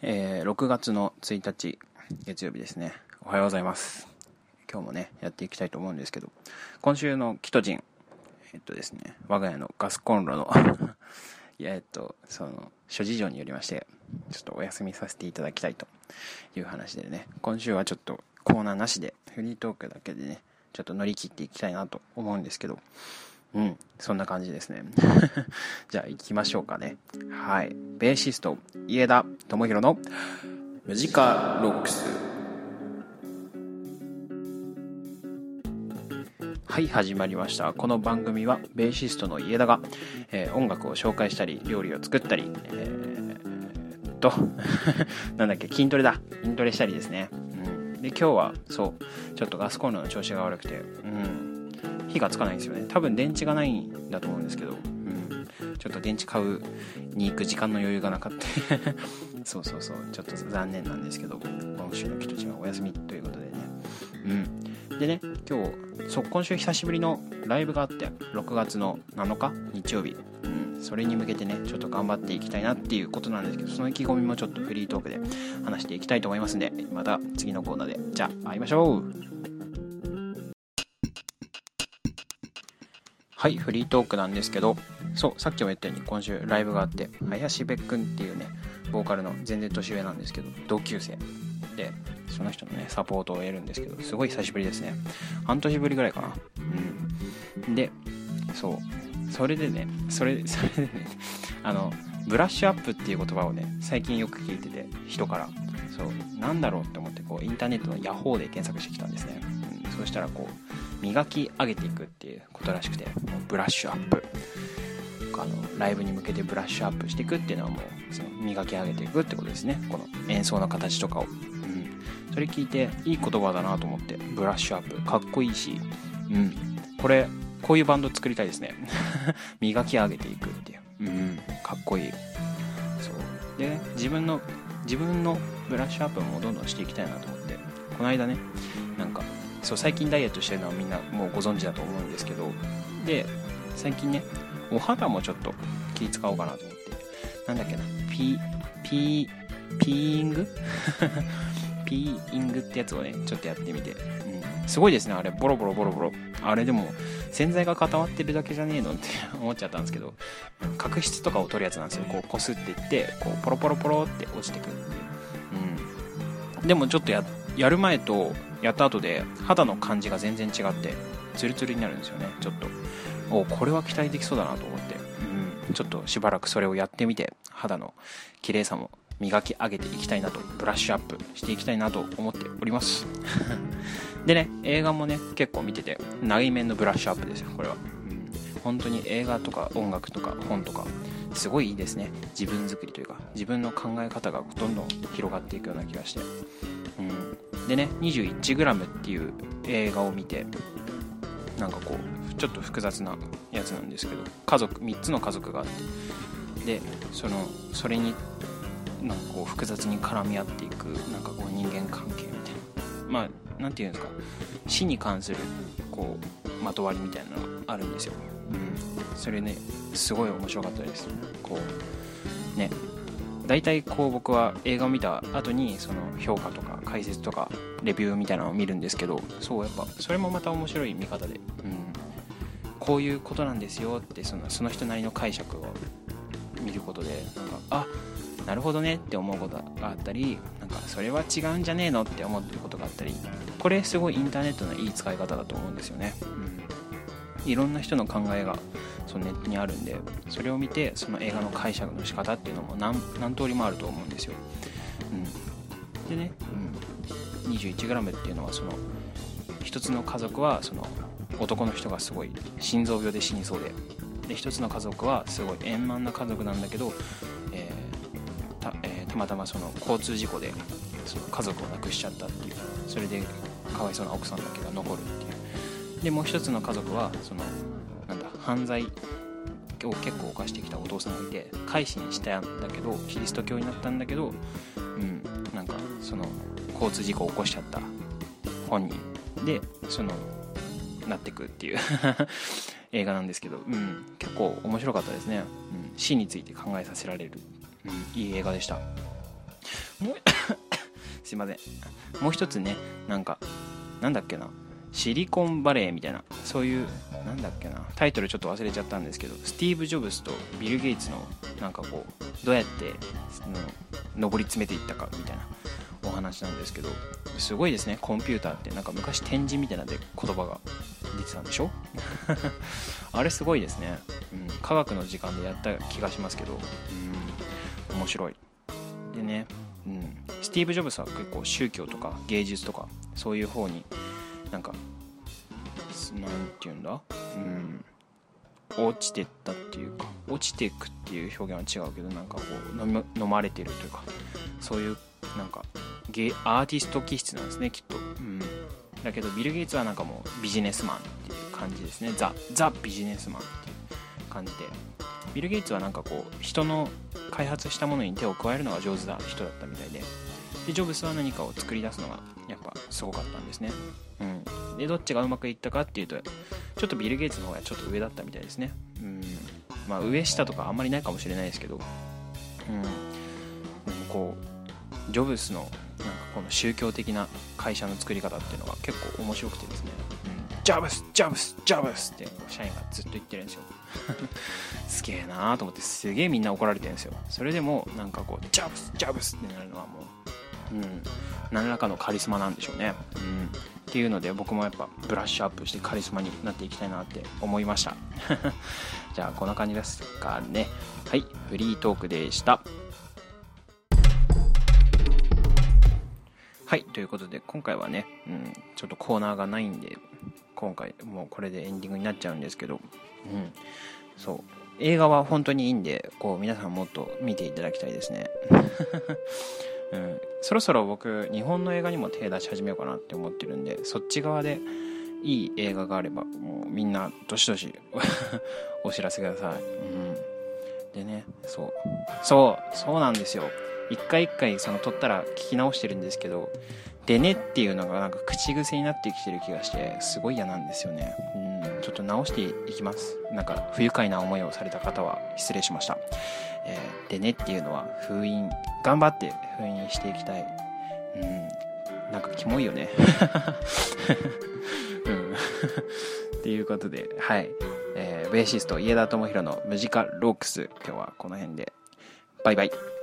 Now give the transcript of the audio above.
えー、6月の1日月曜日ですねおはようございます今日もねやっていきたいと思うんですけど今週のキトジンえっとですね我が家のガスコンロの いやえっとその諸事情によりましてちょっとお休みさせていただきたいという話でね今週はちょっとコーナーなしでフリートークだけでねちょっと乗り切っていきたいなと思うんですけどうん、そんな感じですね。じゃあ行きましょうかね。はい。ベーシスト、家田智弘のムジカロックス。はい、始まりました。この番組は、ベーシストの家田が、えー、音楽を紹介したり、料理を作ったり、えー、っと、なんだっけ、筋トレだ。筋トレしたりですね。うん。で、今日は、そう、ちょっとガスコンロの調子が悪くて、うん。火がつかないんですよね多分電池がないんだと思うんですけど、ちょっと電池買うに行く時間の余裕がなかった。そうそうそう。ちょっと残念なんですけど今週のキトチはお休みということでね。うん。でね今日そ今週久しぶりのライブがあって6月の7日日曜日。うん、それに向けてねちょっと頑張っていきたいなっていうことなんですけどその意気込みもちょっとフリートークで話していきたいと思いますんでまた次のコーナーで。じゃあ会いましょう。はい、フリートークなんですけど、そう、さっきも言ったように今週ライブがあって、林部くんっていうね、ボーカルの全然年上なんですけど、同級生で、その人のね、サポートを得るんですけど、すごい久しぶりですね。半年ぶりぐらいかな。うん。で、そう、それでね、それ、それでね、あの、ブラッシュアップっていう言葉をね、最近よく聞いてて、人から。そう、なんだろうって思って、こう、インターネットのヤホーで検索してきたんですね。そしたら、こう、磨き上げていくっていうことらしくてもうブラッシュアップ。あのライブに向けてブラッシュアップしていくっていうのはもうその磨き上げていくってことですね。この演奏の形とかを、うん、それ聞いていい言葉だなと思ってブラッシュアップ。かっこいいし。うん。これこういうバンド作りたいですね。磨き上げていくっていう。うん。かっこいい。そう。で、自分の自分のブラッシュアップもどんどんしていきたいなと思って。この間ねなんかそう最近ダイエットしてるのはみんなもうご存知だと思うんですけどで最近ねお肌もちょっと気使おうかなと思ってなんだっけなピピピーイングピーイングってやつをねちょっとやってみて、うん、すごいですねあれ。ボロボロボロボロ。あれでも洗剤が固まってるだけじゃねえのって 思っちゃったんですけど角質とかを取るやつなんですよ。こうこすっていってこうポロポロポロって落ちてくるっていう、うん、でもちょっとやってやる前とやった後で肌の感じが全然違ってツルツルになるんですよねちょっと。おこれは期待できそうだなと思って、うん、ちょっとしばらくそれをやってみて肌の綺麗さも磨き上げていきたいなとブラッシュアップしていきたいなと思っております。でね映画もね結構見てて内面のブラッシュアップですよこれは、うん、本当に映画とか音楽とか本とかすごいいいですね。自分作りというか自分の考え方がどんどん広がっていくような気がして、うん、でね 21g っていう映画を見てなんかこうちょっと複雑なやつなんですけど家族3つの家族があってでそのそれになんかこう複雑に絡み合っていくなんかこう人間関係みたいな。まあ何て言うんですか。死に関するこうまとわりみたいなのがあるんですよ、うん、それねすごい面白かったです。こうね。大体こう僕は映画を見た後にその評価とか解説とかレビューみたいなのを見るんですけどそうやっぱそれもまた面白い見方で、うん、こういうことなんですよってそのその人なりの解釈を見ることでなんかあなるほどねって思うことがあったりなんかそれは違うんじゃねえのって思ってることがあったりこれすごいインターネットのいい使い方だと思うんですよね、うん、いろんな人の考えがそのネットにあるんでそれを見てその映画の解釈の仕方っていうのも何何通りもあると思うんですよ、うん、でね、うん、21g っていうのはその一つの家族はその男の人がすごい心臓病で死にそうでで一つの家族はすごい円満な家族なんだけど、えー、たえー、たまたまその交通事故でその家族を亡くしちゃったっていうそれでかわいそうな奥さんだけが残るっていう。でもう一つの家族はそのなんだ犯罪を結構犯してきたお父さんがいて改心したんだけどキリスト教になったんだけどうんなんかその交通事故を起こしちゃった本人でそのなってくっていう 映画なんですけど、うん、結構面白かったですね、うん、死について考えさせられる、うん、いい映画でした。もう すいません。もう一つねなんかなんだっけな。シリコンバレーみたいな。そういうなんだっけな。タイトルちょっと忘れちゃったんですけどスティーブ・ジョブズとビル・ゲイツのなんかこうどうやっての上り詰めていったかみたいなお話なんですけどすごいですね。コンピューターって。なんか昔展示みたいなで言葉が出てたんでしょ？あれすごいですね、うん、科学の時間でやった気がしますけど、うん、面白い。でね、うん、スティーブ・ジョブズは結構宗教とか芸術とかそういう方になんかなんて言うんだ？うん。落ちてったっていうか落ちていくっていう表現は違うけどなんかこう飲まれてるというかそういうなんかゲアーティスト気質なんですねきっと、うん、だけどビル・ゲイツはなんかもうビジネスマンっていう感じですね。ザ・ザ・ビジネスマンっていう感じで。ビル・ゲイツはなんかこう人の開発したものに手を加えるのが上手な人だったみたいで。でジョブスは何かを作り出すのがやっぱすごかったんですね。うん。でどっちがうまくいったかっていうとちょっとビル・ゲイツの方がちょっと上だったみたいですね。うん。まあ上下とかあんまりないかもしれないですけど。うん。こうジョブスのこの宗教的な会社の作り方っていうのが結構面白くてですね、うん、ジョブスジョブスジョブスって社員がずっと言ってるんですよ。すげえなーと思ってすげえみんな怒られてるんですよ。それでもなんかこうジョブスジョブスってなるのはもううん何らかのカリスマなんでしょうね。うんっていうので僕もやっぱブラッシュアップしてカリスマになっていきたいなって思いました。じゃあこんな感じですかね。はいフリートークでしたはい、ということで今回はね、うん、ちょっとコーナーがないんで、今回もうこれでエンディングになっちゃうんですけど、うん、そう、映画は本当にいいんで、こう皆さんもっと見ていただきたいですね。うん、そろそろ僕、日本の映画にも手出し始めようかなって思ってるんで、そっち側でいい映画があれば、もうみんなどしどし お知らせください。うん、でね、そう、そう、そうなんですよ。一回一回その撮ったら聞き直してるんですけどでねっていうのがなんか口癖になってきてる気がしてすごい嫌なんですよね。うん。ちょっと直していきます。なんか不愉快な思いをされた方は失礼しました、えー、でねっていうのは封印頑張って封印していきたい。うん。なんかキモいよね。うん。っていうことではい。えー、ベーシスト家田智弘のムジカロックス。今日はこの辺で。バイバイ。